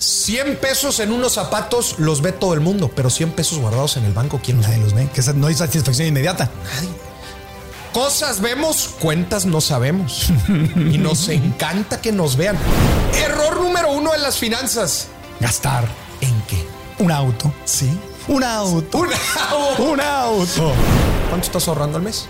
100 pesos en unos zapatos los ve todo el mundo, pero 100 pesos guardados en el banco, ¿quién Nadie los ve. Que no hay satisfacción inmediata. Cosas vemos, cuentas no sabemos. y nos encanta que nos vean. Error número uno en las finanzas. Gastar ¿En qué? un auto. Sí. Un auto. Un Un auto. ¿Cuánto estás ahorrando al mes?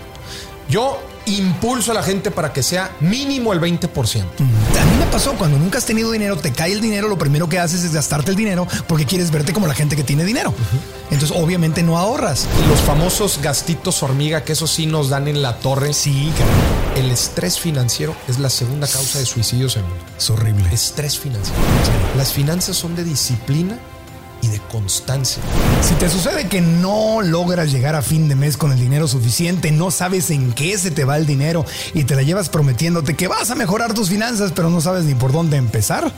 Yo impulso a la gente para que sea mínimo el 20%. A mí me pasó cuando nunca has tenido dinero, te cae el dinero, lo primero que haces es gastarte el dinero porque quieres verte como la gente que tiene dinero. Entonces, obviamente no ahorras. Los famosos gastitos hormiga, que eso sí nos dan en la torre. Sí, cabrón. El estrés financiero es la segunda causa de suicidios en el mundo. Es horrible. Estrés financiero. Las finanzas son de disciplina y de constancia. Si te sucede que no logras llegar a fin de mes con el dinero suficiente, no sabes en qué se te va el dinero y te la llevas prometiéndote que vas a mejorar tus finanzas, pero no sabes ni por dónde empezar,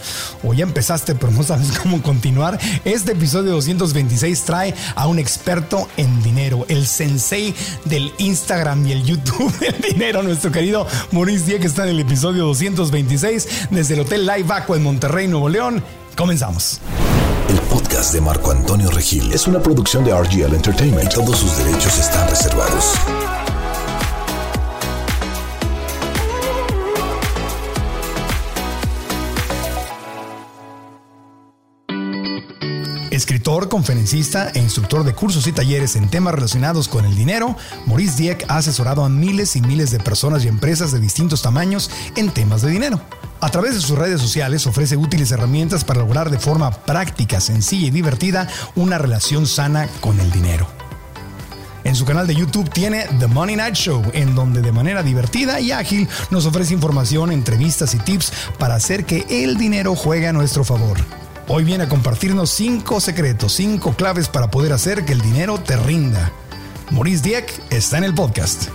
o ya empezaste pero no sabes cómo continuar, este episodio 226 trae a un experto en dinero, el sensei del Instagram y el YouTube del dinero, nuestro querido Maurice Díaz, que está en el episodio 226 desde el Hotel Live Aqua en Monterrey, Nuevo León. Comenzamos. De Marco Antonio Regil es una producción de RGL Entertainment y todos sus derechos están reservados. Escritor, conferencista e instructor de cursos y talleres en temas relacionados con el dinero, Maurice Dieck ha asesorado a miles y miles de personas y empresas de distintos tamaños en temas de dinero. A través de sus redes sociales ofrece útiles herramientas para lograr de forma práctica, sencilla y divertida una relación sana con el dinero. En su canal de YouTube tiene The Money Night Show, en donde de manera divertida y ágil nos ofrece información, entrevistas y tips para hacer que el dinero juegue a nuestro favor. Hoy viene a compartirnos 5 secretos, 5 claves para poder hacer que el dinero te rinda. Maurice Dieck está en el podcast.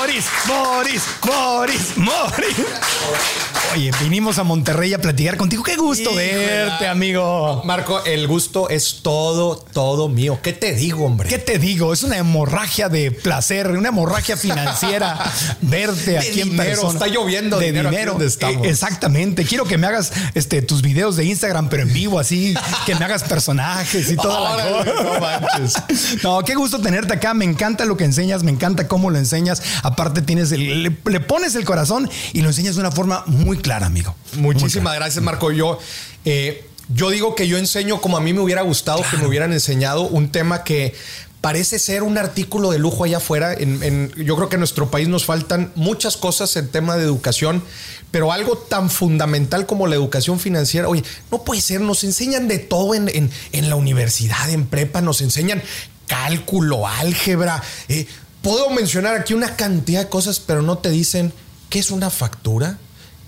Moris, Moris, Moris, Moris. Oye, vinimos a Monterrey a platicar contigo. Qué gusto Híjole. verte, amigo. Marco, el gusto es todo, todo mío. ¿Qué te digo, hombre? ¿Qué te digo? Es una hemorragia de placer, una hemorragia financiera verte aquí en dinero, persona. está lloviendo de dinero aquí dinero. donde estamos. Eh, Exactamente. Quiero que me hagas este, tus videos de Instagram, pero en vivo, así, que me hagas personajes y cosa. no manches. No, qué gusto tenerte acá. Me encanta lo que enseñas, me encanta cómo lo enseñas. Aparte, tienes el- le, le pones el corazón y lo enseñas de una forma muy clara, amigo. Muchísimas gracias, Marco. Yo, eh, yo digo que yo enseño como a mí me hubiera gustado que me hubieran enseñado un tema que parece ser un artículo de lujo allá afuera. En, en- yo creo que en nuestro país nos faltan muchas cosas en tema de educación, pero algo tan fundamental como la educación financiera, oye, no puede ser, nos enseñan de todo en, en- en la universidad, en prepa, nos enseñan cálculo, álgebra. eh, puedo mencionar aquí una cantidad de cosas, pero no te dicen qué es una factura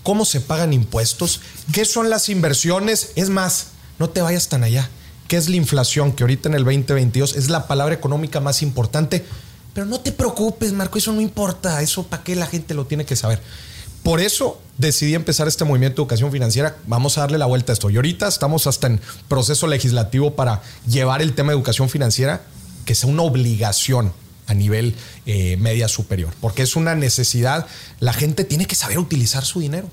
cómo se pagan impuestos, qué son las inversiones. Es más, no te vayas tan allá. ¿Qué es la inflación? Que ahorita en el 2022 es la palabra económica más importante. Pero no te preocupes, Marco, eso no importa. Eso para qué la gente lo tiene que saber. Por eso decidí empezar este movimiento de educación financiera. Vamos a darle la vuelta a esto. Y ahorita estamos hasta en proceso legislativo para llevar el tema de educación financiera que sea una obligación a nivel eh, media superior, porque es una necesidad. La gente tiene que saber utilizar su dinero.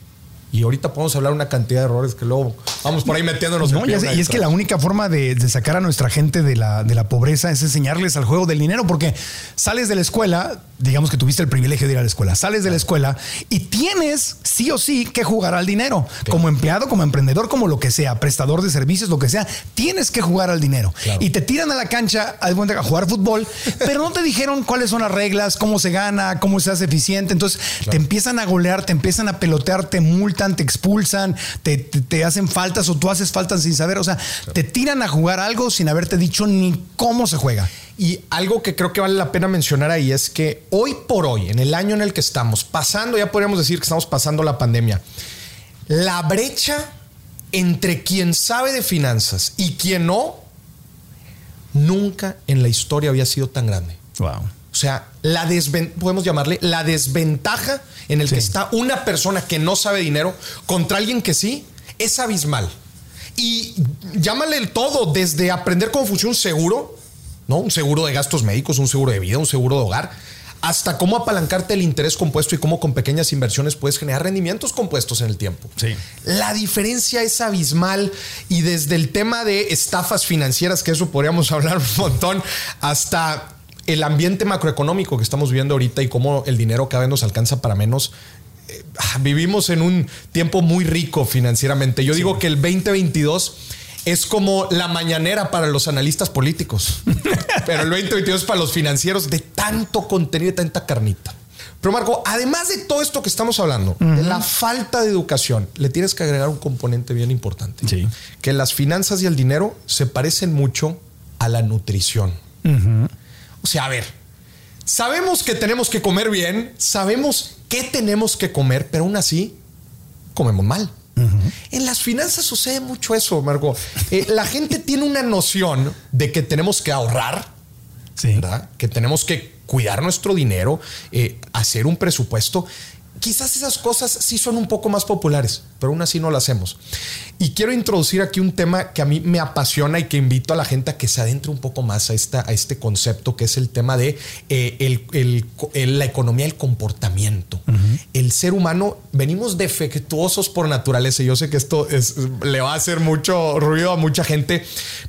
Y ahorita podemos hablar una cantidad de errores que luego vamos por ahí metiéndonos. No, ya sé, y es que la única forma de, de sacar a nuestra gente de la, de la pobreza es enseñarles al juego del dinero, porque sales de la escuela, digamos que tuviste el privilegio de ir a la escuela, sales de la escuela y tienes sí o sí que jugar al dinero. Como empleado, como emprendedor, como lo que sea, prestador de servicios, lo que sea, tienes que jugar al dinero. Claro. Y te tiran a la cancha a jugar fútbol, pero no te dijeron cuáles son las reglas, cómo se gana, cómo se hace eficiente. Entonces te empiezan a golear, te empiezan a pelotear, te multan, te expulsan, te, te- te hacen faltas o tú haces faltas sin saber. O sea, te tiran a jugar algo sin haberte dicho ni cómo se juega. Y algo que creo que vale la pena mencionar ahí es que hoy por hoy, en el año en el que estamos pasando, ya podríamos decir que estamos pasando la pandemia, la brecha entre quien sabe de finanzas y quien no, nunca en la historia había sido tan grande. Wow. O sea, la desven- podemos llamarle la desventaja en el Sí. que está una persona que no sabe dinero contra alguien que sí, es abismal. Y llámale el todo, desde aprender cómo funciona un seguro, ¿no? Un seguro de gastos médicos, un seguro de vida, un seguro de hogar, hasta cómo apalancarte el interés compuesto y cómo con pequeñas inversiones puedes generar rendimientos compuestos en el tiempo. Sí. La diferencia es abismal y desde el tema de estafas financieras, que eso podríamos hablar un montón, hasta el ambiente macroeconómico que estamos viviendo ahorita y cómo el dinero cada vez nos alcanza para menos. eh, ah, vivimos en un tiempo muy rico financieramente. Yo digo que el 2022 es como la mañanera para los analistas políticos, pero el 2022 es para los financieros de tanto contenido y tanta carnita. Pero Marco, además de todo esto que estamos hablando, de la falta de educación, le tienes que agregar un componente bien importante. Sí. Que las finanzas y el dinero se parecen mucho a la nutrición. O sea, a ver, sabemos que tenemos que comer bien, sabemos qué tenemos que comer, pero aún así comemos mal. En las finanzas sucede mucho eso, Marco. Eh, la gente tiene una noción de que tenemos que ahorrar, Sí. ¿verdad? Que tenemos que cuidar nuestro dinero, eh, hacer un presupuesto. Quizás esas cosas sí son un poco más populares, pero aún así no las hacemos. Y quiero introducir aquí un tema que a mí me apasiona y que invito a la gente a que se adentre un poco más a, esta, a este concepto, que es el tema de eh, el- el- el- la economía del comportamiento. El ser humano, venimos defectuosos por naturaleza. Yo sé que esto es- le va a hacer mucho ruido a mucha gente,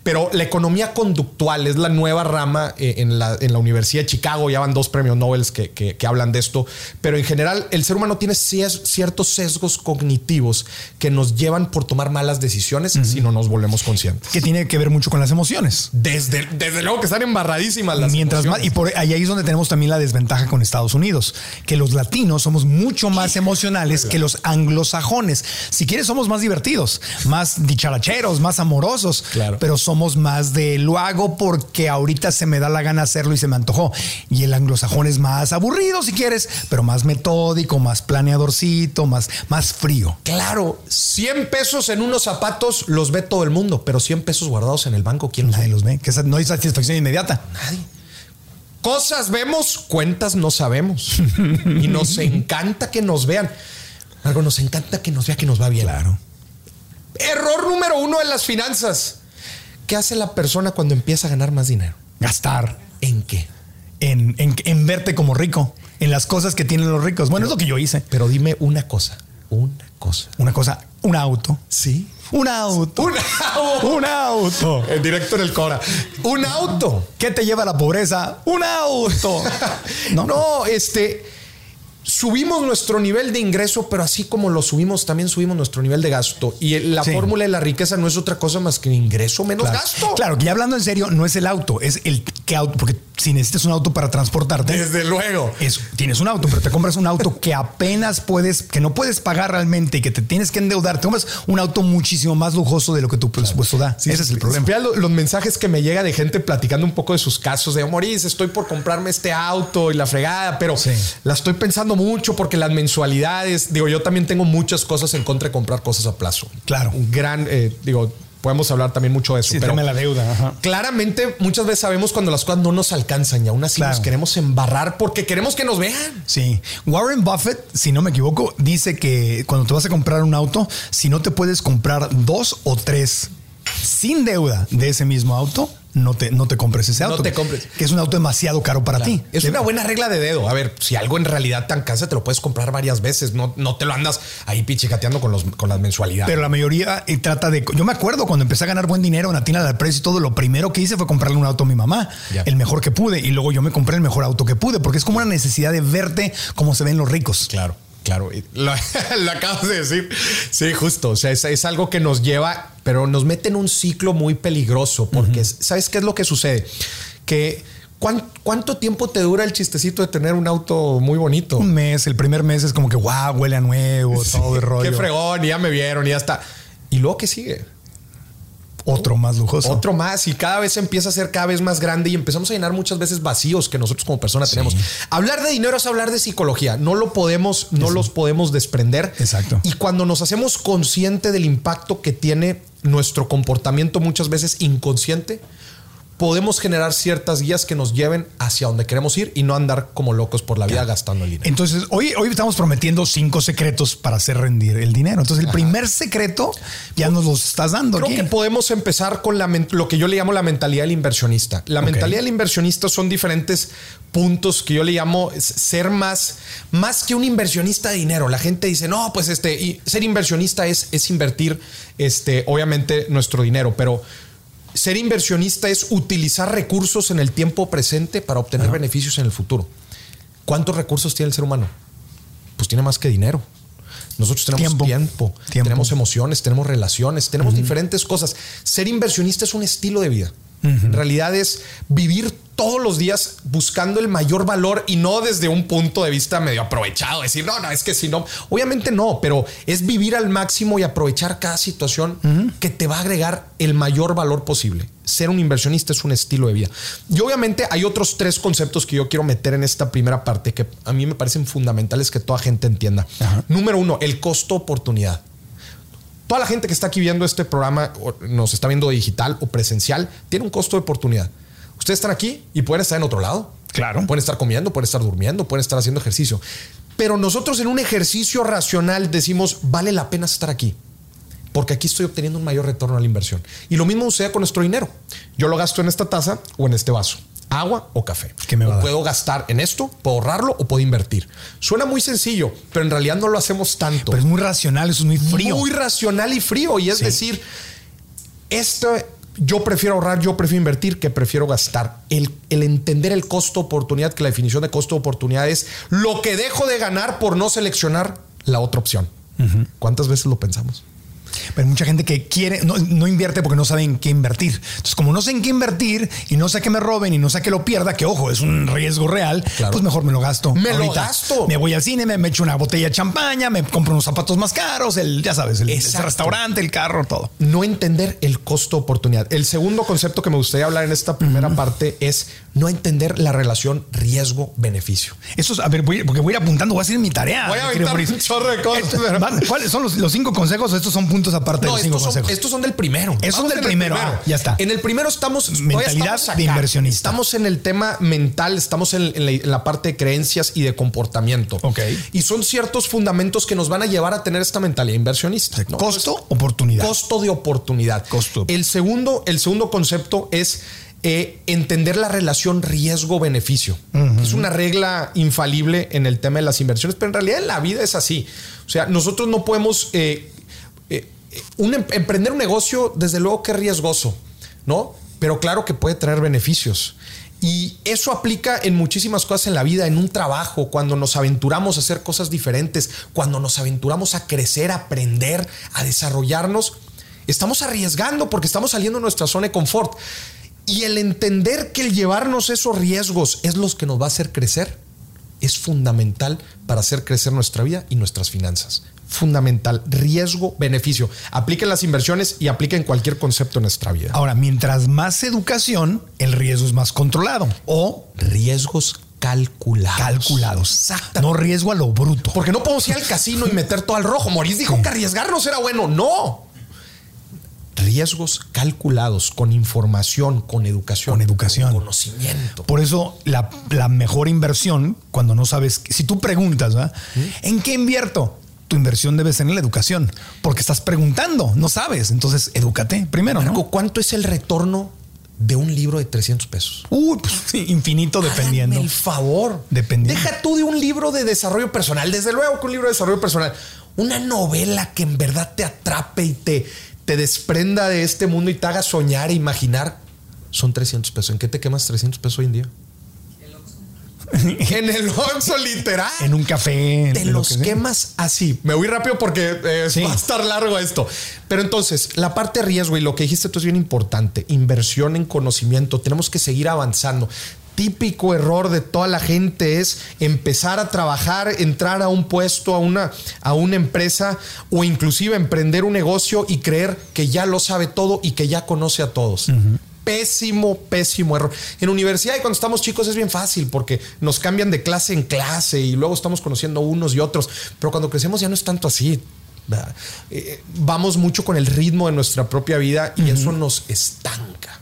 pero la economía conductual es la nueva rama eh, en, la, en la Universidad de Chicago. Ya van dos premios Nobel que, que- que hablan de esto. Pero en general, el ser humano tiene ciertos sesgos cognitivos que nos llevan por tomar malas decisiones si no nos volvemos conscientes. Que tiene que ver mucho con las emociones. Desde, desde luego que están embarradísimas las Mientras más, y emociones. por ahí es donde tenemos también la desventaja con Estados Unidos, que los latinos somos mucho más emocionales que los anglosajones. Si quieres, somos más divertidos, más dicharacheros, más amorosos, Claro. pero somos más de lo hago porque ahorita se me da la gana hacerlo y se me antojó. Y el anglosajón es más aburrido, si quieres, pero más metódico, más planeadorcito, más, más frío. Claro, 100 pesos en unos zapatos los ve todo el mundo, pero 100 pesos guardados en el banco, ¿quién los Nadie los ve, que esa no hay satisfacción inmediata. Nadie. Cosas vemos, cuentas no sabemos. y nos encanta que nos vean. Algo nos encanta que nos vea que nos va bien. Claro. Error número uno en las finanzas. ¿Qué hace la persona cuando empieza a ganar más dinero? Gastar ¿En qué? en, en, en verte como rico, en las cosas que tienen los ricos. Bueno, es lo que yo hice. Pero dime una cosa, una cosa. Una cosa, un auto. Sí. Un auto. Un auto. Un auto. En directo en el Cora. Un auto. ¿Qué te lleva a la pobreza? Un auto. No, no, este. Subimos nuestro nivel de ingreso, pero así como lo subimos, también subimos nuestro nivel de gasto. Y el- la Sí. fórmula de la riqueza no es otra cosa más que ingreso menos Claro. gasto. Claro, que ya hablando en serio, no es el auto, es el que auto, porque si necesitas un auto para transportarte, Desde luego. es- tienes un auto, pero te compras un auto que apenas puedes, que no puedes pagar realmente y que te tienes que endeudar. Te compras un auto muchísimo más lujoso de lo que tu presupuesto da. Ese es el problema. Vea los mensajes que me llega de gente platicando un poco de sus casos de Moris, estoy por comprarme este auto y la fregada, pero Sí. la estoy pensando mucho porque las mensualidades, digo, yo también tengo muchas cosas en contra de comprar cosas a plazo. Claro. Un gran, eh, digo, podemos hablar también mucho de eso. Sí, pero la deuda. ajá. claramente muchas veces sabemos cuando las cosas no nos alcanzan y aún así Claro. nos queremos embarrar porque queremos que nos vean. Sí. Warren Buffett, si no me equivoco, dice que cuando te vas a comprar un auto, si no te puedes comprar dos o tres sin deuda de ese mismo auto, no te, no te compres ese No auto. te compres. Que es un auto demasiado caro para ti. Es De- una buena regla de dedo. A ver, si algo en realidad te alcanza, te lo puedes comprar varias veces. No, no te lo andas ahí pichicateando con, los, con las mensualidades. Pero la mayoría eh, trata de. Yo me acuerdo cuando empecé a ganar buen dinero en la tienda del precio y todo, lo primero que hice fue comprarle un auto a mi mamá, Ya. el mejor que pude. Y luego yo me compré el mejor auto que pude, porque es como una necesidad de verte como se ven los ricos. Claro, claro. Lo, lo acabas de decir. Sí, justo. O sea, es, es algo que nos lleva, pero nos mete en un ciclo muy peligroso porque ¿sabes qué es lo que sucede? Que ¿cuán- ¿cuánto tiempo te dura el chistecito de tener un auto muy bonito? Un mes, el primer mes es como que wow, huele a nuevo, todo el rollo. Qué fregón, y ya me vieron, y ya está. Y luego que sigue. Otro más lujoso. Otro más y cada vez empieza a ser cada vez más grande y empezamos a llenar muchas veces vacíos que nosotros como personas tenemos. Hablar de dinero es hablar de psicología. No lo podemos, no los podemos desprender. Exacto. Y cuando nos hacemos consciente del impacto que tiene nuestro comportamiento muchas veces inconsciente, podemos generar ciertas guías que nos lleven hacia donde queremos ir y no andar como locos por la vida gastando el dinero. Entonces, hoy, hoy estamos prometiendo cinco secretos para hacer rendir el dinero. Entonces, el primer secreto ya nos los estás dando. Creo aquí. que podemos empezar con la, lo que yo le llamo la mentalidad del inversionista. La mentalidad del inversionista son diferentes puntos que yo le llamo ser más, más que un inversionista de dinero. La gente dice, no, pues este, y ser inversionista es, es invertir, este, obviamente, nuestro dinero, pero ser inversionista es utilizar recursos en el tiempo presente para obtener beneficios en el futuro. ¿Cuántos recursos tiene el ser humano? Pues tiene más que dinero. Nosotros tenemos tiempo, tenemos emociones, tenemos relaciones, tenemos diferentes cosas. Ser inversionista es un estilo de vida. En realidad es vivir todos los días buscando el mayor valor y no desde un punto de vista medio aprovechado, decir, no, no, es que si no, obviamente no, pero es vivir al máximo y aprovechar cada situación que te va a agregar el mayor valor posible. Ser un inversionista es un estilo de vida. Y obviamente hay otros tres conceptos que yo quiero meter en esta primera parte que a mí me parecen fundamentales que toda gente entienda. Número uno, el costo oportunidad toda la gente que está aquí viendo este programa, nos está viendo digital o presencial, tiene un costo de oportunidad. Ustedes están aquí y pueden estar en otro lado. Claro. Pueden estar comiendo, pueden estar durmiendo, pueden estar haciendo ejercicio. Pero nosotros en un ejercicio racional decimos, vale la pena estar aquí. Porque aquí estoy obteniendo un mayor retorno a la inversión. Y lo mismo sucede con nuestro dinero. Yo lo gasto en esta taza o en este vaso agua o café. ¿Qué me puedo gastar en esto, puedo ahorrarlo o puedo invertir. Suena muy sencillo, pero en realidad no lo hacemos tanto. Pero es muy racional, es muy frío. Muy racional y frío. Y es decir, esto yo prefiero ahorrar, yo prefiero invertir que prefiero gastar. El, el entender el costo oportunidad, que la definición de costo oportunidad es lo que dejo de ganar por no seleccionar la otra opción. ¿Cuántas veces lo pensamos? Pero hay mucha gente que quiere, no, invierte porque no sabe en qué invertir. Entonces, como no sé en qué invertir y no sé que me roben y no sé que lo pierda, que ojo, es un riesgo real, pues mejor me lo gasto. Me lo gasto. Me voy al cine, me, echo una botella de champaña, me compro unos zapatos más caros, el, ya sabes, el, restaurante, el carro, todo. No entender el costo oportunidad. El segundo concepto que me gustaría hablar en esta primera parte es no entender la relación riesgo-beneficio. Eso es, a ver, porque voy a ir apuntando, voy a hacer mi tarea. Voy a aventar un chorro de cosas. ¿Cuáles son los, cinco consejos? Estos son puntos aparte de los cinco consejos. Estos son del primero. Estos son del primero. Ah, ya está. En el primero estamos. Mentalidad de inversionista. Estamos en el tema mental, estamos en, la, parte de creencias y de comportamiento. Ok. Y son ciertos fundamentos que nos van a llevar a tener esta mentalidad inversionista. Costo, oportunidad. Costo de oportunidad. Costo. El segundo, el segundo concepto es eh, entender la relación riesgo-beneficio. Es una regla infalible en el tema de las inversiones, pero en realidad en la vida es así. O sea, nosotros no podemos... Eh, eh, un, em, emprender un negocio, desde luego que es riesgoso, ¿no? Pero claro que puede traer beneficios. Y eso aplica en muchísimas cosas en la vida, en un trabajo, cuando nos aventuramos a hacer cosas diferentes, cuando nos aventuramos a crecer, a aprender, a desarrollarnos. Estamos arriesgando porque estamos saliendo de nuestra zona de confort. Y el entender que el llevarnos esos riesgos es lo que nos va a hacer crecer es fundamental para hacer crecer nuestra vida y nuestras finanzas. Fundamental. Riesgo, beneficio. Apliquen las inversiones y apliquen cualquier concepto en nuestra vida. Ahora, mientras más educación, el riesgo es más controlado. O riesgos calculados. Calculados. Exacto. No riesgo a lo bruto. Porque no podemos ir al casino y meter todo al rojo. Moris dijo que arriesgarnos era bueno. No riesgos calculados con información, con educación. Con educación. Con conocimiento. Por eso la, mejor inversión, cuando no sabes, si tú preguntas, ¿Mm? ¿en qué invierto? Tu inversión debe ser en la educación, porque estás preguntando, no sabes. Entonces, edúcate primero. Marco, ¿cuánto es el retorno de un libro de 300 pesos? Uy, pues infinito dependiendo. el favor. Dependiendo. Deja tú de un libro de desarrollo personal. Desde luego que un libro de desarrollo personal. Una novela que en verdad te atrape y te, te desprenda de este mundo y te haga soñar e imaginar, son 300 pesos. ¿En qué te quemas 300 pesos hoy en día? en el Oxxo, literal. En un café. Te los quemas así. Me voy rápido porque eh, va a estar largo esto. Pero entonces, la parte de riesgo y lo que dijiste tú es bien importante. Inversión en conocimiento. Tenemos que seguir avanzando típico error de toda la gente es empezar a trabajar, entrar a un puesto, a una, a una empresa o inclusive emprender un negocio y creer que ya lo sabe todo y que ya conoce a todos. Pésimo, pésimo error. En universidad y cuando estamos chicos es bien fácil porque nos cambian de clase en clase y luego estamos conociendo unos y otros, pero cuando crecemos ya no es tanto así. Eh, vamos mucho con el ritmo de nuestra propia vida y eso nos estanca.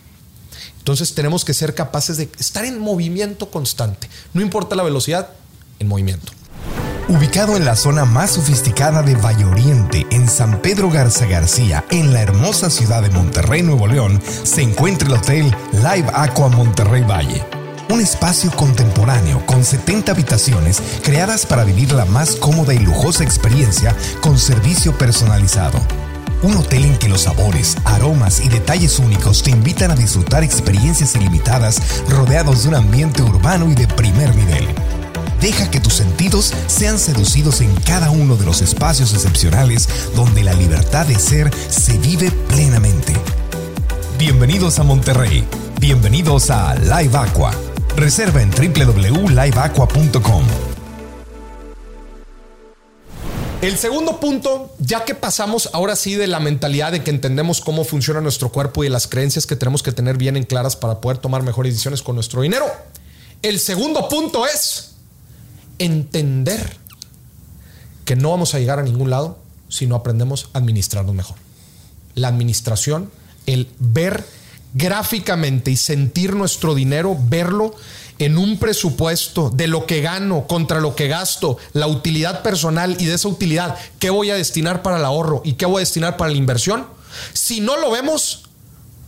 Entonces tenemos que ser capaces de estar en movimiento constante. No importa la velocidad, en movimiento. Ubicado en la zona más sofisticada de Valle Oriente, en San Pedro Garza García, en la hermosa ciudad de Monterrey, Nuevo León, se encuentra el Hotel Live Aqua Monterrey Valle. Un espacio contemporáneo con 70 habitaciones creadas para vivir la más cómoda y lujosa experiencia con servicio personalizado. Un hotel en que los sabores, aromas y detalles únicos te invitan a disfrutar experiencias ilimitadas rodeados de un ambiente urbano y de primer nivel. Deja que tus sentidos sean seducidos en cada uno de los espacios excepcionales donde la libertad de ser se vive plenamente. Bienvenidos a Monterrey. Bienvenidos a Live Aqua. Reserva en www.liveaqua.com. El segundo punto, ya que pasamos ahora sí de la mentalidad de que entendemos cómo funciona nuestro cuerpo y de las creencias que tenemos que tener bien en claras para poder tomar mejores decisiones con nuestro dinero. El segundo punto es entender que no vamos a llegar a ningún lado si no aprendemos a administrarnos mejor. La administración, el ver gráficamente y sentir nuestro dinero, verlo en un presupuesto de lo que gano contra lo que gasto, la utilidad personal y de esa utilidad, qué voy a destinar para el ahorro y qué voy a destinar para la inversión. Si no lo vemos,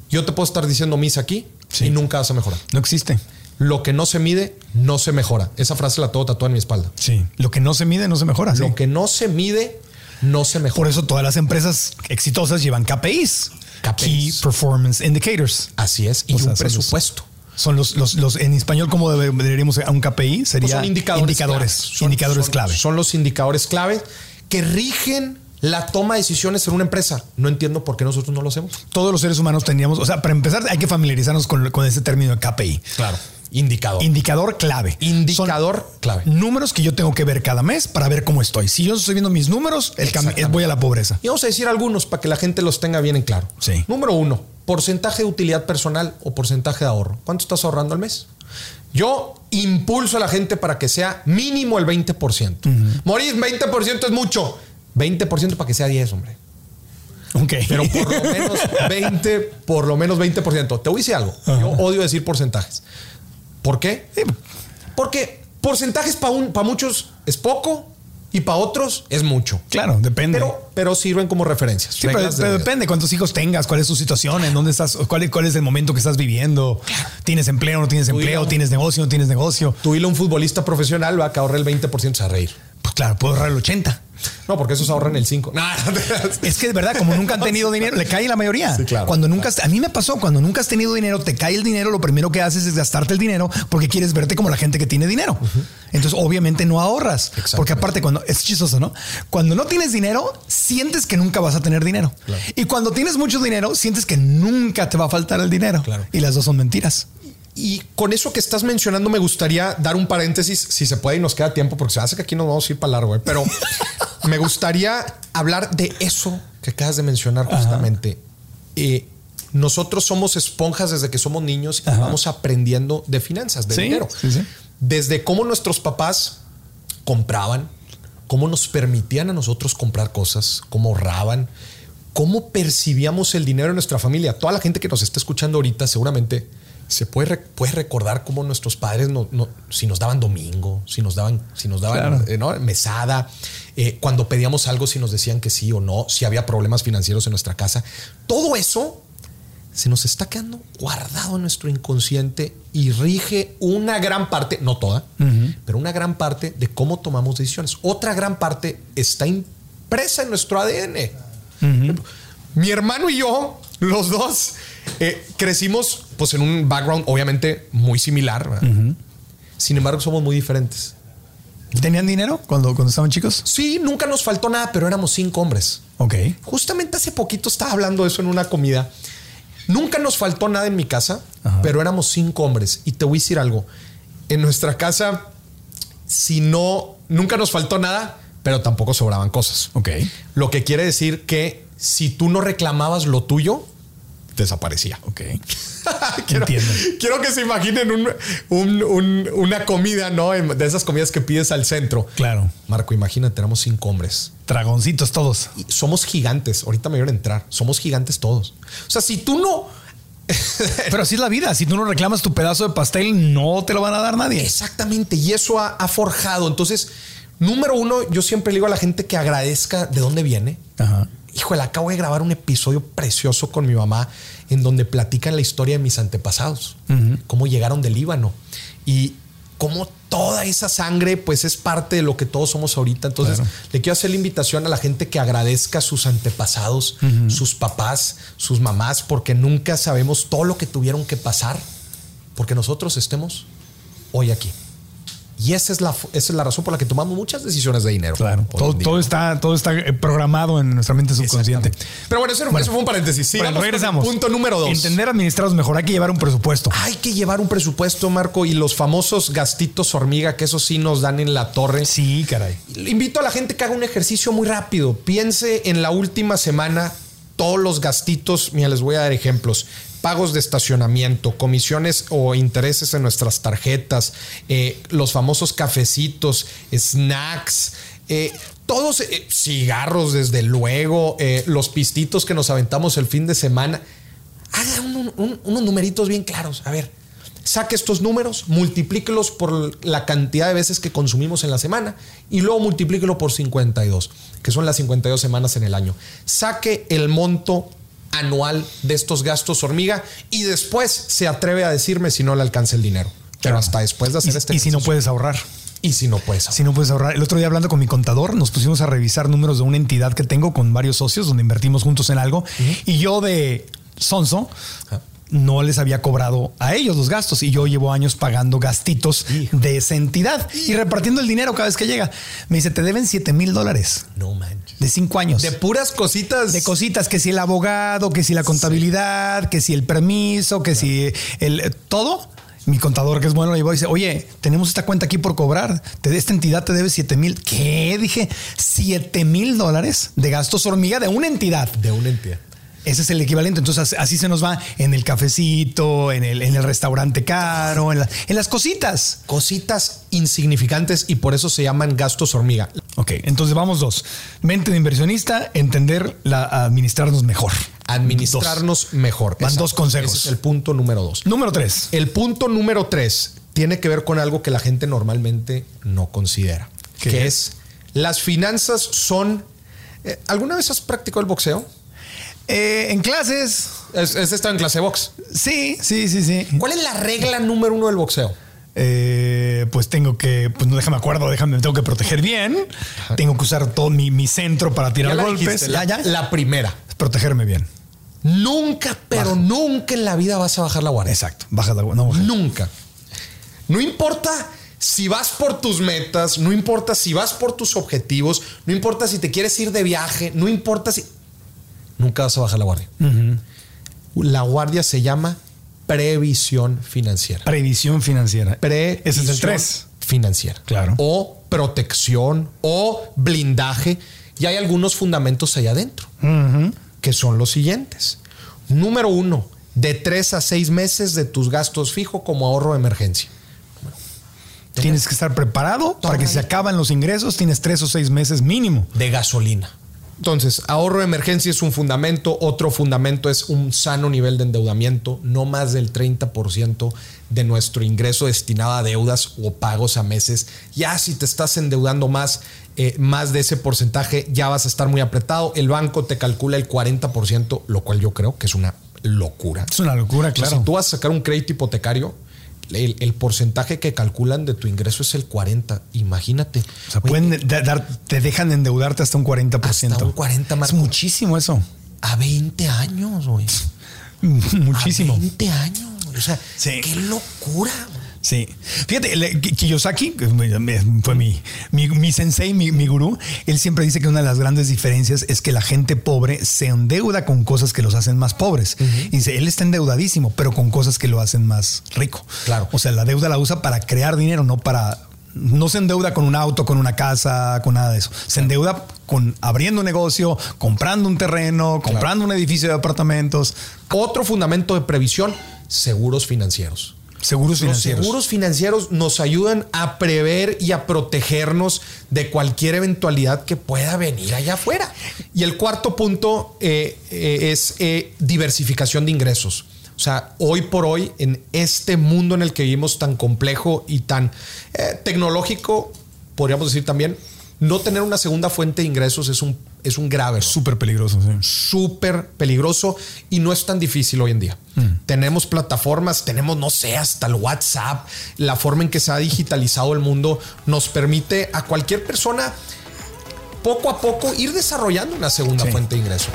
yo te puedo estar diciendo misa aquí y nunca vas a mejorar. No existe. Lo que no se mide, no se mejora. Esa frase la tengo tatuada en mi espalda. Sí. Lo que no se mide, no se mejora. Lo que no se mide, no se mejora. Por eso todas las empresas exitosas llevan KPIs. KPIs. Key Performance Indicators. Así es. Y O sea, un presupuesto. Son los, los, los- en español, ¿cómo debe- deberíamos a un KPI? Sería Pues son indicadores, indicadores, clave. Son- indicadores son- clave. Son los indicadores clave que rigen la toma de decisiones en una empresa. No entiendo por qué nosotros no lo hacemos. Todos los seres humanos tendríamos, o sea, para empezar, hay que familiarizarnos con, con ese término de KPI. Claro. Indicador. Indicador clave. Indicador clave. Números que yo tengo que ver cada mes para ver cómo estoy. Si yo estoy viendo mis números, el Exactamente. voy a la pobreza. Y vamos a decir algunos para que la gente los tenga bien en claro. Sí. Número uno, porcentaje de utilidad personal o porcentaje de ahorro. ¿Cuánto estás ahorrando al mes? Yo impulso a la gente para que sea mínimo el 20%. Morir 20% es mucho. 20% para que sea 10, hombre. Ok. Pero por lo menos 20, por lo menos 20%. Te voy a decir algo. Yo odio decir porcentajes. ¿Por qué? Porque porcentajes para para muchos es poco y para otros es mucho. claro, depende. Pero, pero sirven como referencias. Sí, pero, de depende cuántos hijos tengas, cuál es tu situación, en dónde estás, cuál, es- cuál es el momento que estás viviendo. ¿Tienes empleo, no tienes empleo? ¿Tienes negocio, no tienes negocio? Tú y un futbolista profesional va a ahorre el 20% se va a reír. Pues claro, puedo ahorrar el 80. No, porque esos ahorran el 5. Es que de verdad, como nunca han tenido dinero, le cae la mayoría. Sí, claro, Cuando nunca, has- a mí me pasó, cuando nunca has tenido dinero, te cae el dinero, lo primero que haces es gastarte el dinero porque quieres verte como la gente que tiene dinero. Entonces, obviamente no ahorras. Porque aparte, cuando es chistoso, ¿no? Cuando no tienes dinero, sientes que nunca vas a tener dinero. Claro. Y cuando tienes mucho dinero, sientes que nunca te va a faltar el dinero. Claro. Y las dos son mentiras. Y con eso que estás mencionando, me gustaría dar un paréntesis, si se puede y nos queda tiempo, porque se hace que aquí nos vamos a ir para largo, ¿eh? pero me gustaría hablar de eso que acabas de mencionar justamente. Eh, nosotros somos esponjas desde que somos niños y Ajá. vamos aprendiendo de finanzas, de Sí, dinero. sí, sí. Desde cómo nuestros papás compraban, cómo nos permitían a nosotros comprar cosas, cómo ahorraban, cómo percibíamos el dinero en nuestra familia. Toda la gente que nos está escuchando ahorita seguramente se puede, puede recordar cómo nuestros padres no, no- si nos daban domingo, si nos daban, si nos daban Claro. eh, ¿no? mesada, eh, cuando pedíamos algo, si nos decían que sí o no, si había problemas financieros en nuestra casa. Todo eso se nos está quedando guardado en nuestro inconsciente y rige una gran parte, no toda, pero una gran parte de cómo tomamos decisiones. Otra gran parte está impresa en nuestro ADN. Mi hermano y yo, los dos, eh, crecimos pues en un background obviamente muy similar. Sin embargo, somos muy diferentes. ¿Tenían dinero cuando, cuando estaban chicos? Sí, nunca nos faltó nada, pero éramos cinco hombres. Ok. Justamente hace poquito estaba hablando de eso en una comida. Nunca nos faltó nada en mi casa, Ajá. pero éramos cinco hombres. Y te voy a decir algo. En nuestra casa, si no, nunca nos faltó nada, pero tampoco sobraban cosas. Ok. Lo que quiere decir que si tú no reclamabas lo tuyo, desaparecía. Ok. quiero, Entiendo. quiero que se imaginen un- un- un- una comida, ¿no? De esas comidas que pides al centro. Claro. Marco, imagínate, éramos cinco hombres. Dragoncitos todos. Y somos gigantes. Ahorita me vieron entrar. Somos gigantes todos. O sea, si tú no Pero así es la vida. Si tú no reclamas tu pedazo de pastel, no te lo van a dar nadie. Exactamente. Y eso ha, ha forjado. Entonces, número uno, yo siempre le digo a la gente que agradezca de dónde viene. Ajá. Híjole, acabo de grabar un episodio precioso con mi mamá en donde platican la historia de mis antepasados, cómo llegaron del Líbano y cómo toda esa sangre pues es parte de lo que todos somos ahorita. Entonces Claro. le quiero hacer la invitación a la gente que agradezca a sus antepasados, sus papás, sus mamás, porque nunca sabemos todo lo que tuvieron que pasar porque nosotros estemos hoy aquí. Y esa es la, esa es la razón por la que tomamos muchas decisiones de dinero. Claro. Todo, está, todo está eh, programado en nuestra mente subconsciente. Pero bueno, eso, Bueno. eso fue un paréntesis. Bueno, con el regresamos. Punto número dos. Entender administrados mejor. Hay que llevar un presupuesto. Hay que llevar un presupuesto, Marco, y los famosos gastitos hormiga, que eso sí nos dan en la torre. Sí, caray. Invito a la gente que haga un ejercicio muy rápido. Piense en la última semana todos los gastitos. Mira, les voy a dar ejemplos. Pagos de estacionamiento, comisiones o intereses en nuestras tarjetas, eh, los famosos cafecitos, snacks, eh, todos eh, cigarros, desde luego, los pistitos que nos aventamos el fin de semana. Haga un- unos numeritos bien claros. A ver, saque estos números, multiplíquelos por la cantidad de veces que consumimos en la semana y luego multiplíquelo por 52, que son las 52 semanas en el año. Saque el monto anual de estos gastos hormiga y después se atreve a decirme si no le alcanza el dinero. Pero Claro. hasta después de hacer Y, este y si no puedes ahorrar. y si no puedes Si no puedes ahorrar. El otro día hablando con mi contador, nos pusimos a revisar números de una entidad que tengo con varios socios donde invertimos juntos en algo. Y yo de Sonso Ajá. No les había cobrado a ellos los gastos. Y yo llevo años pagando gastitos Hijo. de esa entidad y repartiendo el dinero cada vez que llega. Me dice, te deben 7 mil dólares No manches. de cinco años. De puras cositas. de cositas, que si el abogado, que si la contabilidad, que si el permiso, que si el todo. Mi contador, que es bueno, le llevó y dice, oye, tenemos esta cuenta aquí por cobrar. Te, esta entidad te debe 7 mil. ¿Qué? Dije, 7 mil dólares de gastos hormiga de una entidad. de una entidad. Ese es el equivalente. Entonces, así se nos va en el cafecito, en el, en el restaurante caro, en, la- en las cositas. Cositas insignificantes y por eso se llaman gastos hormiga. Ok, entonces vamos dos. Mente de inversionista, entender, la, administrarnos mejor. Administrarnos mejor. Van Exacto. dos consejos. Ese es el punto número dos. Número tres. El punto número tres tiene que ver con algo que la gente normalmente no considera, ¿Qué que es? es las finanzas son. eh, ¿Alguna vez has practicado el boxeo? Eh, en clases, Es, es estado en clase de box. sí, sí, sí, sí. ¿Cuál es la regla número uno del boxeo? Eh, pues tengo que, pues no déjame acuerdo, déjame, tengo que proteger bien. Tengo que usar todo mi, mi centro para tirar la golpes. dijiste, ya, la, ya. la primera. Protegerme bien. Nunca, pero nunca en la vida vas a bajar la guardia. Exacto. Baja la no, baja. Nunca. No importa si vas por tus metas, no importa si vas por tus objetivos, no importa si te quieres ir de viaje, no importa si... Nunca vas a bajar la guardia. La guardia se llama previsión financiera. Previsión financiera. Previsión Ese es el 3. Financiera. Claro. O protección o blindaje. Y hay algunos fundamentos allá adentro que son los siguientes. Número uno, de tres a seis meses de tus gastos fijos como ahorro de emergencia. Tienes que estar preparado para que se acaban los ingresos, tienes tres o seis meses mínimo. de gasolina. Entonces, ahorro de emergencia es un fundamento. Otro fundamento es un sano nivel de endeudamiento, no más del 30% de nuestro ingreso destinado a deudas o pagos a meses. Ya si te estás endeudando más, eh, más de ese porcentaje, ya vas a estar muy apretado. El banco te calcula el 40%, lo cual yo creo que es una locura. Es una locura, O sea, claro. si tú vas a sacar un crédito hipotecario, el, el porcentaje que calculan de tu ingreso es el 40. Imagínate. O sea, pueden da- dar, te dejan endeudarte hasta un 40%. Hasta un 40, Es Marco. muchísimo eso. A 20 años, güey. Muchísimo. A 20 años. O sea, Sí. qué locura. Sí. Fíjate, le- Ki- Kiyosaki, fue mi, mi, mi sensei, mi, mi gurú, él siempre dice que una de las grandes diferencias es que la gente pobre se endeuda con cosas que los hacen más pobres. Y dice, él está endeudadísimo, pero con cosas que lo hacen más rico. Claro. O sea, la deuda la usa para crear dinero, no para... No se endeuda con un auto, con una casa, con nada de eso. Se endeuda con abriendo un negocio, comprando un terreno, comprando un edificio de apartamentos, Otro fundamento de previsión, seguros financieros. Seguros Los financieros. seguros financieros nos ayudan a prever y a protegernos de cualquier eventualidad que pueda venir allá afuera. Y el cuarto punto eh, eh, es eh, diversificación de ingresos. O sea, hoy por hoy, en este mundo en el que vivimos tan complejo y tan tecnológico, podríamos decir también, no tener una segunda fuente de ingresos es un, es un grave. Súper peligroso, sí. Súper peligroso y no es tan difícil hoy en día. Mm. Tenemos plataformas, tenemos, no sé, hasta el WhatsApp, la forma en que se ha digitalizado el mundo nos permite a cualquier persona poco a poco ir desarrollando una segunda fuente de ingreso.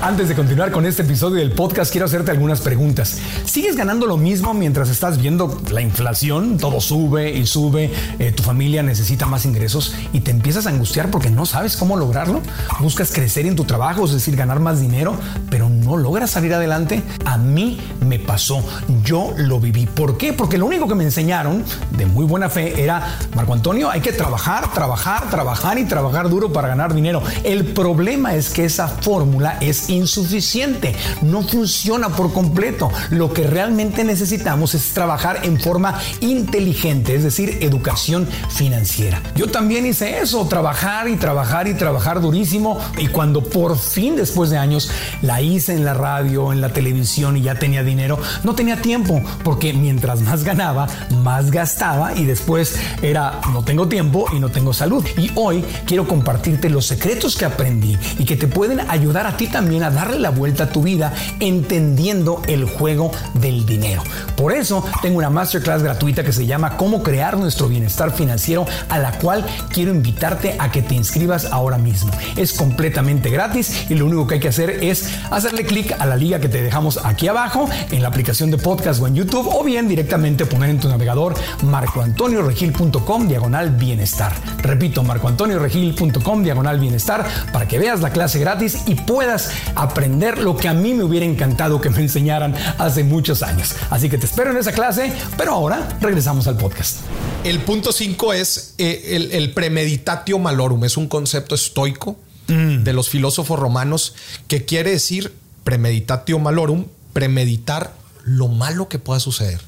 Antes de continuar con este episodio del podcast, quiero hacerte algunas preguntas. ¿Sigues ganando lo mismo mientras estás viendo la inflación? Todo sube y sube, eh, tu familia necesita más ingresos y te empiezas a angustiar porque no sabes cómo lograrlo. Buscas crecer en tu trabajo, es decir, ganar más dinero, pero no logras salir adelante. A mí me pasó, yo lo viví. ¿Por qué? Porque lo único que me enseñaron de muy buena fe era, Marco Antonio, hay que trabajar, trabajar, trabajar y trabajar duro para ganar dinero. El problema es que esa fórmula es insuficiente, no funciona por completo. Lo que realmente necesitamos es trabajar en forma inteligente, es decir, educación financiera. Yo también hice eso, trabajar y trabajar y trabajar durísimo y cuando por fin después de años la hice en la radio, en la televisión y ya tenía dinero, no tenía tiempo porque mientras más ganaba, más gastaba y después era no tengo tiempo y no tengo salud. Y hoy quiero compartirte los secretos que aprendí y que te pueden ayudar a ti también a darle la vuelta a tu vida entendiendo el juego del dinero. Por eso tengo una masterclass gratuita que se llama Cómo crear nuestro bienestar financiero a la cual quiero invitarte a que te inscribas ahora mismo. Es completamente gratis y lo único que hay que hacer es hacerle clic a la liga que te dejamos aquí abajo en la aplicación de podcast o en YouTube o bien directamente poner en tu navegador marcoantonioregil.com diagonal bienestar. Repito, marcoantonioregil.com diagonal bienestar para que veas la clase gratis y puedas aprender lo que a mí me hubiera encantado que me enseñaran hace muchos años. Así que te espero en esa clase, pero ahora regresamos al podcast. El punto 5 es eh, el, premeditatio malorum, es un concepto estoico mm. de los filósofos romanos que quiere decir premeditatio malorum, premeditar lo malo que pueda suceder.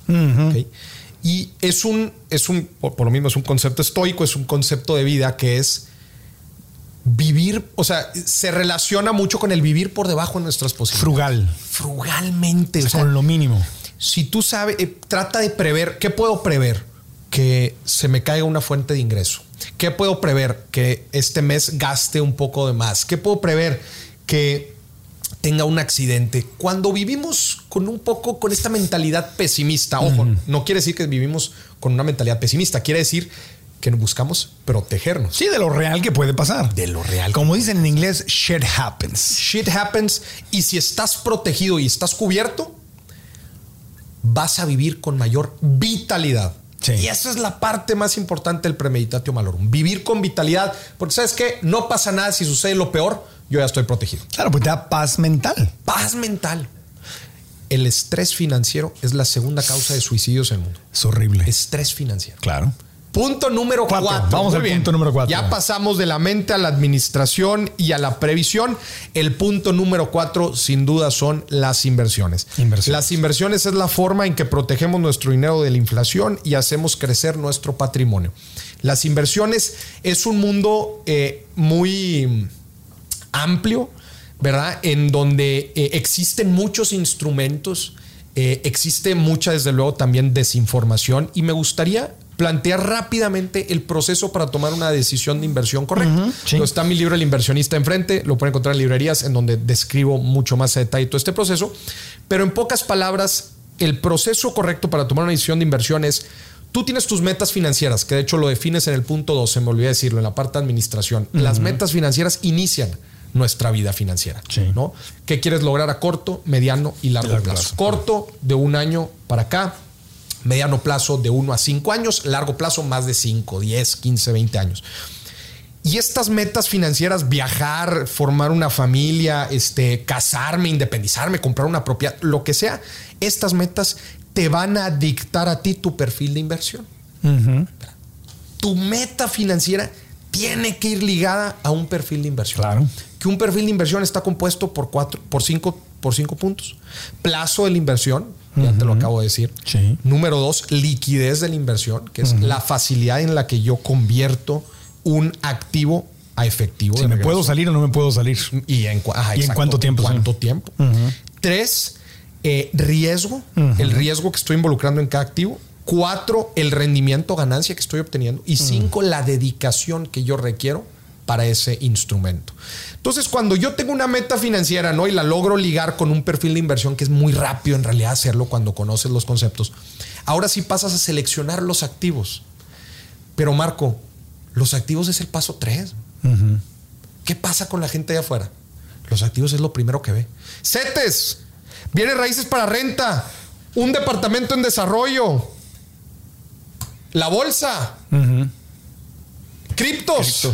Y es un, es un, por lo mismo, es un concepto estoico, es un concepto de vida que es vivir, o sea, se relaciona mucho con el vivir por debajo de nuestras posibilidades. Frugal. Frugalmente. con lo mínimo. Si tú sabes, eh, trata de prever, ¿qué puedo prever? Que se me caiga una fuente de ingreso. ¿Qué puedo prever? Que este mes gaste un poco de más. ¿Qué puedo prever? Que tenga un accidente. Cuando vivimos con un poco, con esta mentalidad pesimista, ojo, no quiere decir que vivimos con una mentalidad pesimista, quiere decir que buscamos protegernos. Sí, de lo real que puede pasar. De lo real. Como dicen en inglés, shit happens. Shit happens. Y si estás protegido y estás cubierto, vas a vivir con mayor vitalidad. Y esa es la parte más importante del premeditatio malorum. Vivir con vitalidad. Porque sabes que no pasa nada si sucede lo peor, yo ya estoy protegido. Claro, pues te da paz mental. Paz mental. El estrés financiero es la segunda causa de suicidios en el mundo. Es horrible. Estrés financiero. Claro. Punto número cuatro. Vamos al punto número cuatro. Ya pasamos de la mente a la administración y a la previsión. El punto número cuatro, sin duda, son las inversiones. Las inversiones es la forma en que protegemos nuestro dinero de la inflación y hacemos crecer nuestro patrimonio. Las inversiones es un mundo eh, muy amplio, ¿verdad? En donde eh, existen muchos instrumentos, eh, existe mucha, desde luego, también desinformación y me gustaría plantear rápidamente el proceso para tomar una decisión de inversión correcta. Está mi libro El inversionista enfrente, lo pueden encontrar en librerías en donde describo mucho más a detalle todo este proceso, pero en pocas palabras, el proceso correcto para tomar una decisión de inversión es Tú tienes tus metas financieras, que de hecho lo defines en el punto 2, se me olvidó decirlo, en la parte de administración. Las metas financieras inician nuestra vida financiera. ¿no? ¿Qué quieres lograr a corto, mediano y largo, plazo? Corto, de un año para acá, mediano plazo de 1 a 5 años, largo plazo más de 5, 10, 15, 20 años. Y estas metas financieras, viajar, formar una familia, este, casarme, independizarme, comprar una propiedad, lo que sea, estas metas te van a dictar a ti tu perfil de inversión. Tu meta financiera tiene que ir ligada a un perfil de inversión. Claro. Que un perfil de inversión está compuesto por cuatro, por cinco, por cinco puntos. Plazo de la inversión, ya te lo acabo de decir. Número dos, liquidez de la inversión, que es la facilidad en la que yo convierto un activo a efectivo. Si me puedo salir o no me puedo salir. Y en, ¿Y en cuánto tiempo. ¿Cuánto tiempo? Tres, eh, riesgo, el riesgo que estoy involucrando en cada activo. Cuatro, el rendimiento, ganancia que estoy obteniendo. Y cinco, la dedicación que yo requiero para ese instrumento. Entonces, cuando yo tengo una meta financiera, ¿no? Y la logro ligar con un perfil de inversión que es muy rápido en realidad hacerlo cuando conoces los conceptos. Ahora sí pasas a seleccionar los activos. Pero Marco, los activos es el paso tres. ¿Qué pasa con la gente allá afuera? Los activos es lo primero que ve. CETES, viene raíces para renta, un departamento en desarrollo, la bolsa, criptos,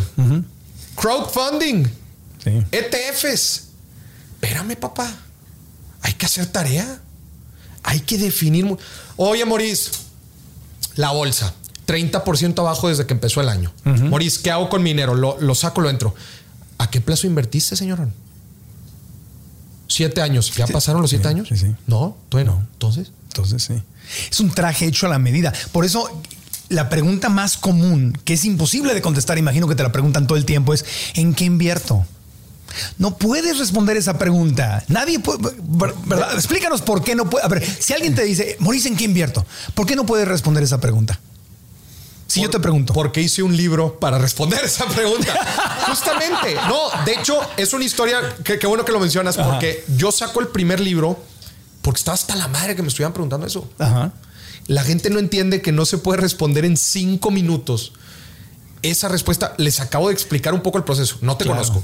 crowdfunding, ETFs. Espérame, papá. Hay que hacer tarea. Hay que definir. Oye, Maurice, la bolsa. 30% abajo desde que empezó el año. Maurice, ¿qué hago con mi dinero? Lo, saco, lo entro. ¿A qué plazo invertiste, señor? Siete años. ¿Ya pasaron los siete años? Sí, No, todavía no. Entonces. Entonces, sí. Es un traje hecho a la medida. Por eso la pregunta más común, que es imposible de contestar, imagino que te la preguntan todo el tiempo, es ¿en qué invierto? No puedes responder esa pregunta. Nadie puede, ¿verdad? Explícanos por qué no puede. A ver, si alguien te dice, Maurice, ¿en qué invierto? ¿Por qué no puedes responder esa pregunta? Si yo te pregunto. Porque hice un libro para responder esa pregunta. Justamente. No, de hecho, es una historia que, bueno que lo mencionas, porque yo saco el primer libro porque estaba hasta la madre que me estuvieran preguntando eso. Ajá. La gente no entiende que no se puede responder en cinco minutos. Esa respuesta, les acabo de explicar un poco el proceso. No te conozco.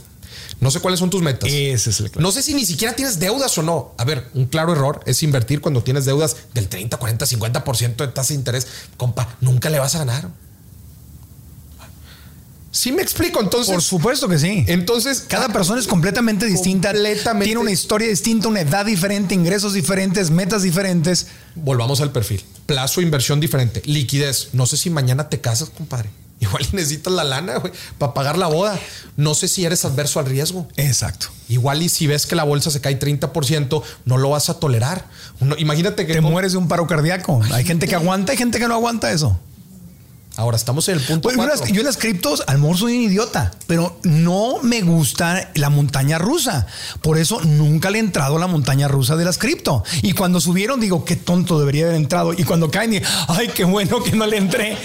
No sé cuáles son tus metas. Ese es el No sé si ni siquiera tienes deudas o no. A ver, un claro error es invertir cuando tienes deudas del 30, 40, 50% de tasa de interés. Compa, nunca le vas a ganar. Sí me explico, entonces. Por supuesto que sí. Entonces, cada persona es completamente distinta. Completamente. Tiene una historia distinta, una edad diferente, ingresos diferentes, metas diferentes. Volvamos al perfil. Plazo, inversión diferente, liquidez. No sé si mañana te casas, compadre. Igual necesitas la lana para pagar la boda. No sé si eres adverso al riesgo. Exacto. Igual y si ves que la bolsa se cae 30%, no lo vas a tolerar. imagínate que... Te mueres de un paro cardíaco. Hay gente que aguanta, hay gente que no aguanta eso. Ahora estamos en el punto. yo en las criptos, al soy un idiota, pero no me gusta la montaña rusa. Por eso nunca le he entrado a la montaña rusa de las cripto. Y cuando subieron, digo, qué tonto debería haber entrado. Y cuando caen, digo, ay, qué bueno que no le entré.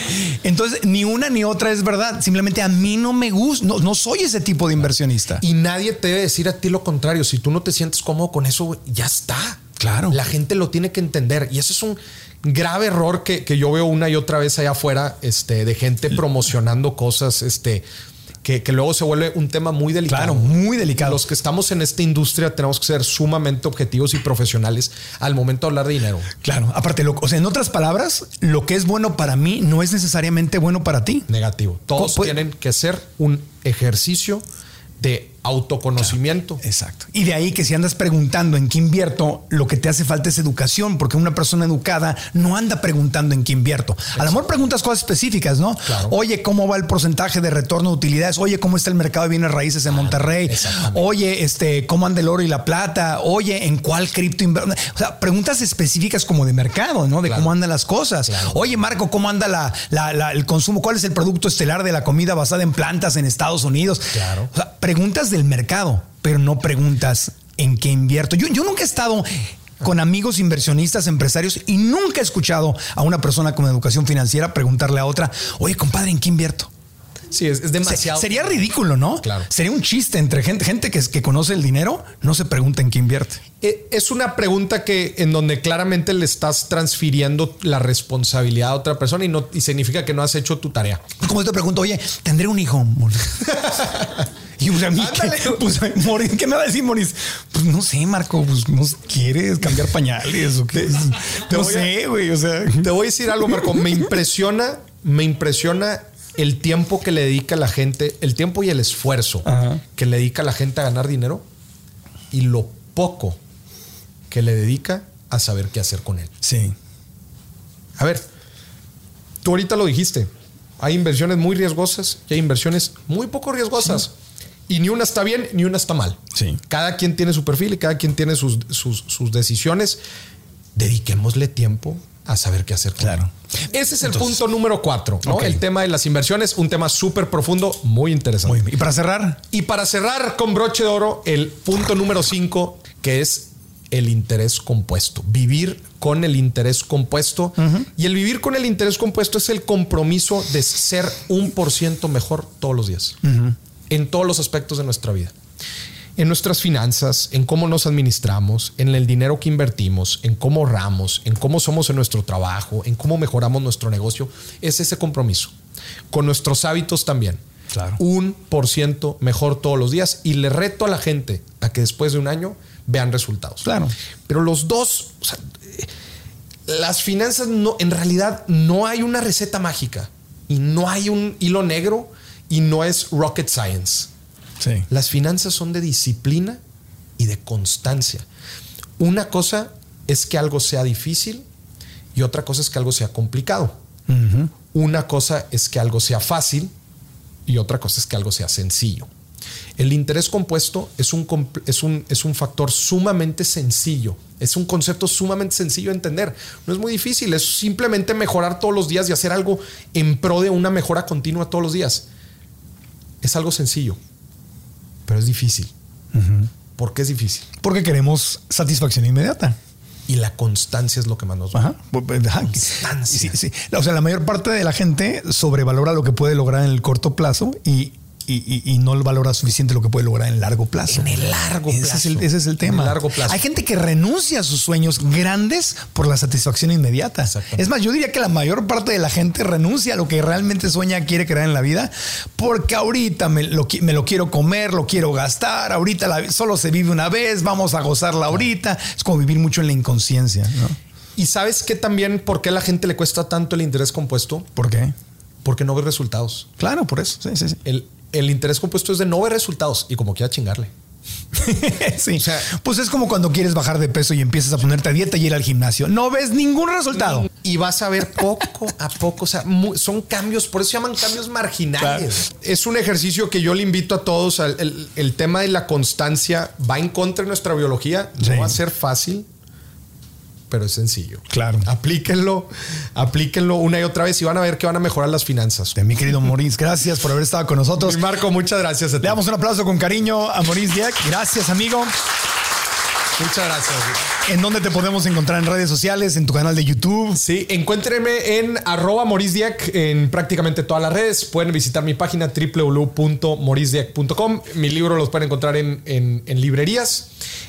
Entonces, ni una ni otra es verdad. Simplemente a mí no me gusta, no, no soy ese tipo de inversionista. Y nadie te debe decir a ti lo contrario. Si tú no te sientes cómodo con eso, ya está. Claro. La gente lo tiene que entender. Y eso es un grave error que, yo veo una y otra vez allá afuera, este, de gente promocionando cosas, este, que, luego se vuelve un tema muy delicado. Claro, muy delicado. Los que estamos en esta industria tenemos que ser sumamente objetivos y profesionales al momento de hablar de dinero. Claro, aparte, lo, o sea, en otras palabras, lo que es bueno para mí no es necesariamente bueno para ti. Negativo. Todos tienen que ser un ejercicio de autoconocimiento. exacto. Y de ahí que si andas preguntando en qué invierto, lo que te hace falta es educación, porque una persona educada no anda preguntando en qué invierto. A lo mejor preguntas cosas específicas, ¿no? Oye, ¿cómo va el porcentaje de retorno de utilidades? Oye, ¿cómo está el mercado de bienes raíces en Monterrey? Oye, este, ¿cómo anda el oro y la plata? Oye, ¿en cuál cripto invierto? O sea, preguntas específicas como de mercado, ¿no? De cómo andan las cosas. Oye, Marco, ¿cómo anda la, el consumo? ¿Cuál es el producto estelar de la comida basada en plantas en Estados Unidos? Claro. O sea, preguntas del mercado, pero no preguntas en qué invierto. Yo, yo nunca he estado con amigos inversionistas, empresarios, y nunca he escuchado a una persona con educación financiera preguntarle a otra, oye, compadre, ¿en qué invierto? Sí, es, demasiado. sería ridículo, ¿no? Claro. Sería un chiste entre gente, gente que, que conoce el dinero, no se pregunta en qué invierte. Eh, es una pregunta que en donde claramente le estás transfiriendo la responsabilidad a otra persona y no y significa que no has hecho tu tarea. Como te pregunto, oye, ¿tendré un hijo? Y pues a mí, pues, ¿qué, me va a decir Moris? Pues no sé, Marco, pues no quieres cambiar pañales o qué. no sé, güey. O sea, te voy a decir algo, Marco. Me impresiona, me impresiona el tiempo que le dedica la gente, el tiempo y el esfuerzo que le dedica la gente a ganar dinero y lo poco que le dedica a saber qué hacer con él. Sí. A ver, tú ahorita lo dijiste. Hay inversiones muy riesgosas y hay inversiones muy poco riesgosas. Y ni una está bien, ni una está mal. Sí. Cada quien tiene su perfil y cada quien tiene sus, sus, decisiones. Dediquémosle tiempo a saber qué hacer. Claro. Ese es el punto número cuatro, ¿no? El tema de las inversiones, un tema súper profundo, muy interesante. ¿Y para cerrar? Y para cerrar con broche de oro, el punto número cinco, que es el interés compuesto, vivir con el interés compuesto. Y el vivir con el interés compuesto es el compromiso de ser un por ciento mejor todos los días, en todos los aspectos de nuestra vida. En nuestras finanzas, en cómo nos administramos, en el dinero que invertimos, en cómo ahorramos, en cómo somos en nuestro trabajo, en cómo mejoramos nuestro negocio, es ese compromiso. Con nuestros hábitos también. Un por ciento mejor todos los días. Y le reto a la gente a que después de un año vean resultados. Claro. Pero los dos, las finanzas no, en realidad no hay una receta mágica y no hay un hilo negro y no es rocket science. Sí. Las finanzas son de disciplina y de constancia. Una cosa es que algo sea difícil y otra cosa es que algo sea complicado. Una cosa es que algo sea fácil y otra cosa es que algo sea sencillo. El interés compuesto es un, es, un, es un factor sumamente sencillo, es un concepto sumamente sencillo de entender. No es muy difícil, es simplemente mejorar todos los días y hacer algo en pro de una mejora continua todos los días. Es algo sencillo, pero es difícil. ¿Por qué es difícil? Porque queremos satisfacción inmediata. Y la constancia es lo que más nos va. Constancia. Sí, O sea, la mayor parte de la gente sobrevalora lo que puede lograr en el corto plazo y y, no valora suficiente lo que puede lograr en largo plazo. En el largo plazo. Ese es el, tema. largo plazo. Hay gente que renuncia a sus sueños grandes por la satisfacción inmediata. Es más, yo diría que la mayor parte de la gente renuncia a lo que realmente sueña, quiere crear en la vida, porque ahorita me lo, quiero comer, lo quiero gastar, ahorita solo se vive una vez, vamos a gozarla ahorita. Es como vivir mucho en la inconsciencia. Y sabes que también por qué a la gente le cuesta tanto el interés compuesto? ¿Por qué? Porque no ve resultados. Claro, por eso. Sí, sí, sí. El, el interés compuesto es de no ver resultados y como quiera chingarle. sí. pues es como cuando quieres bajar de peso y empiezas a ponerte a dieta y ir al gimnasio. No ves ningún resultado. Y vas a ver poco a poco. O sea, son cambios, por eso se llaman cambios marginales. Es un ejercicio que yo le invito a todos. El, tema de la constancia va en contra de nuestra biología. No va a ser fácil pero es sencillo. Claro. Aplíquenlo, aplíquenlo una y otra vez y van a ver que van a mejorar las finanzas. De mi querido Maurice, gracias por haber estado con nosotros. Marco, muchas gracias. Le damos un aplauso con cariño a Maurice Dieck. Gracias, amigo. Muchas gracias. ¿En dónde te podemos encontrar en redes sociales? ¿En tu canal de YouTube? Sí, encuéntrenme en arroba morisdiac en prácticamente todas las redes. Pueden visitar mi página www.morisdiac.com. Mi libro los pueden encontrar en, en, librerías.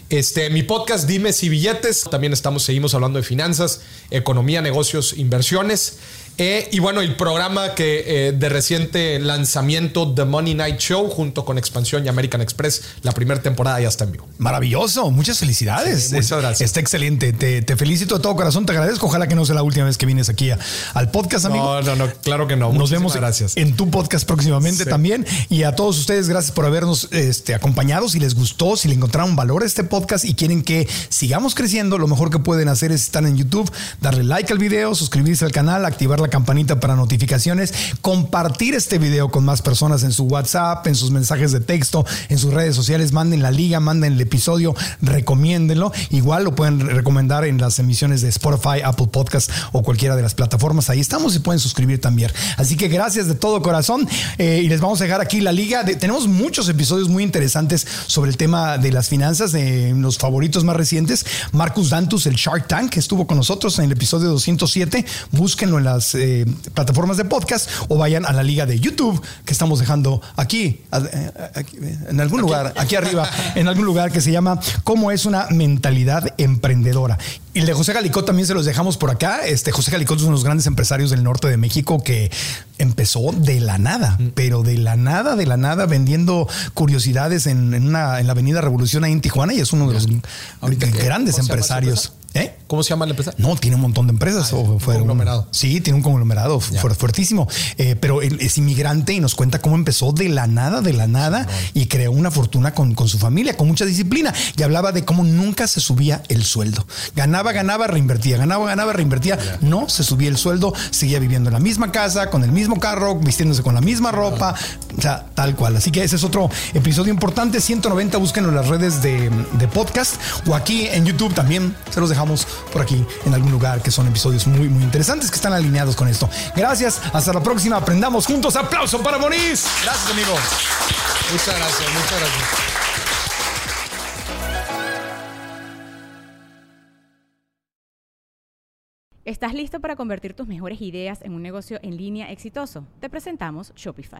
Este, mi podcast Dime si billetes. También estamos, seguimos hablando de finanzas, economía, negocios, inversiones. Eh, y bueno, el programa que eh, de reciente lanzamiento, The Money Night Show, junto con Expansión y American Express, la primera temporada ya está en vivo. Maravilloso, muchas felicidades. muchas gracias. Está excelente. Te, felicito de todo corazón, te agradezco. Ojalá que no sea la última vez que vienes aquí al podcast, amigo. No, no, no, claro que no. Nos vemos gracias. en tu podcast próximamente también. Y a todos ustedes, gracias por habernos este, acompañado. Si les gustó, si le encontraron valor a este podcast y quieren que sigamos creciendo, lo mejor que pueden hacer es estar en YouTube, darle like al video, suscribirse al canal, activar la campanita para notificaciones, compartir este video con más personas en su WhatsApp, en sus mensajes de texto, en sus redes sociales, manden la liga, manden el episodio, recomiéndenlo. Igual lo pueden recomendar en las emisiones de Spotify, Apple Podcast o cualquiera de las plataformas. Ahí estamos y pueden suscribir también. Así que gracias de todo corazón eh, y les vamos a dejar aquí la liga. tenemos muchos episodios muy interesantes sobre el tema de las finanzas, de los favoritos más recientes. Marcus Dantus, el Shark Tank, estuvo con nosotros en el episodio 207. Búsquenlo en las eh, plataformas de podcast o vayan a la liga de YouTube que estamos dejando aquí, en algún lugar, aquí arriba, en algún lugar que se llama Cómo es una mentalidad emprendedora. Y el de José Galicot también se los dejamos por acá. Este José Galicot es uno de los grandes empresarios del norte de México que empezó de la nada, mm. pero de la nada, de la nada, vendiendo curiosidades en, una, en la Avenida Revolución ahí en Tijuana y es uno de los grandes empresarios. ¿Eh? ¿Cómo se llama la empresa? No, tiene un montón de empresas. Ah, fue un conglomerado. sí, tiene un conglomerado fuertísimo. Eh, pero él es inmigrante y nos cuenta cómo empezó de la nada, de la nada, y creó una fortuna con, su familia, con mucha disciplina. Y hablaba de cómo nunca se subía el sueldo. Ganaba, ganaba, reinvertía, ganaba, ganaba, reinvertía. No se subía el sueldo, seguía viviendo en la misma casa, con el mismo carro, vistiéndose con la misma ropa, o sea, tal cual. Así que ese es otro episodio importante. 190, búsquenlo en las redes de, de podcast o aquí en YouTube también. Se los dejamos por aquí en algún lugar, que son episodios muy, muy interesantes que están alineados con esto. Gracias, hasta la próxima, aprendamos juntos. Aplauso para Moniz. Gracias, amigo. Muchas gracias, muchas gracias. ¿Estás listo para convertir tus mejores ideas en un negocio en línea exitoso? Te presentamos Shopify.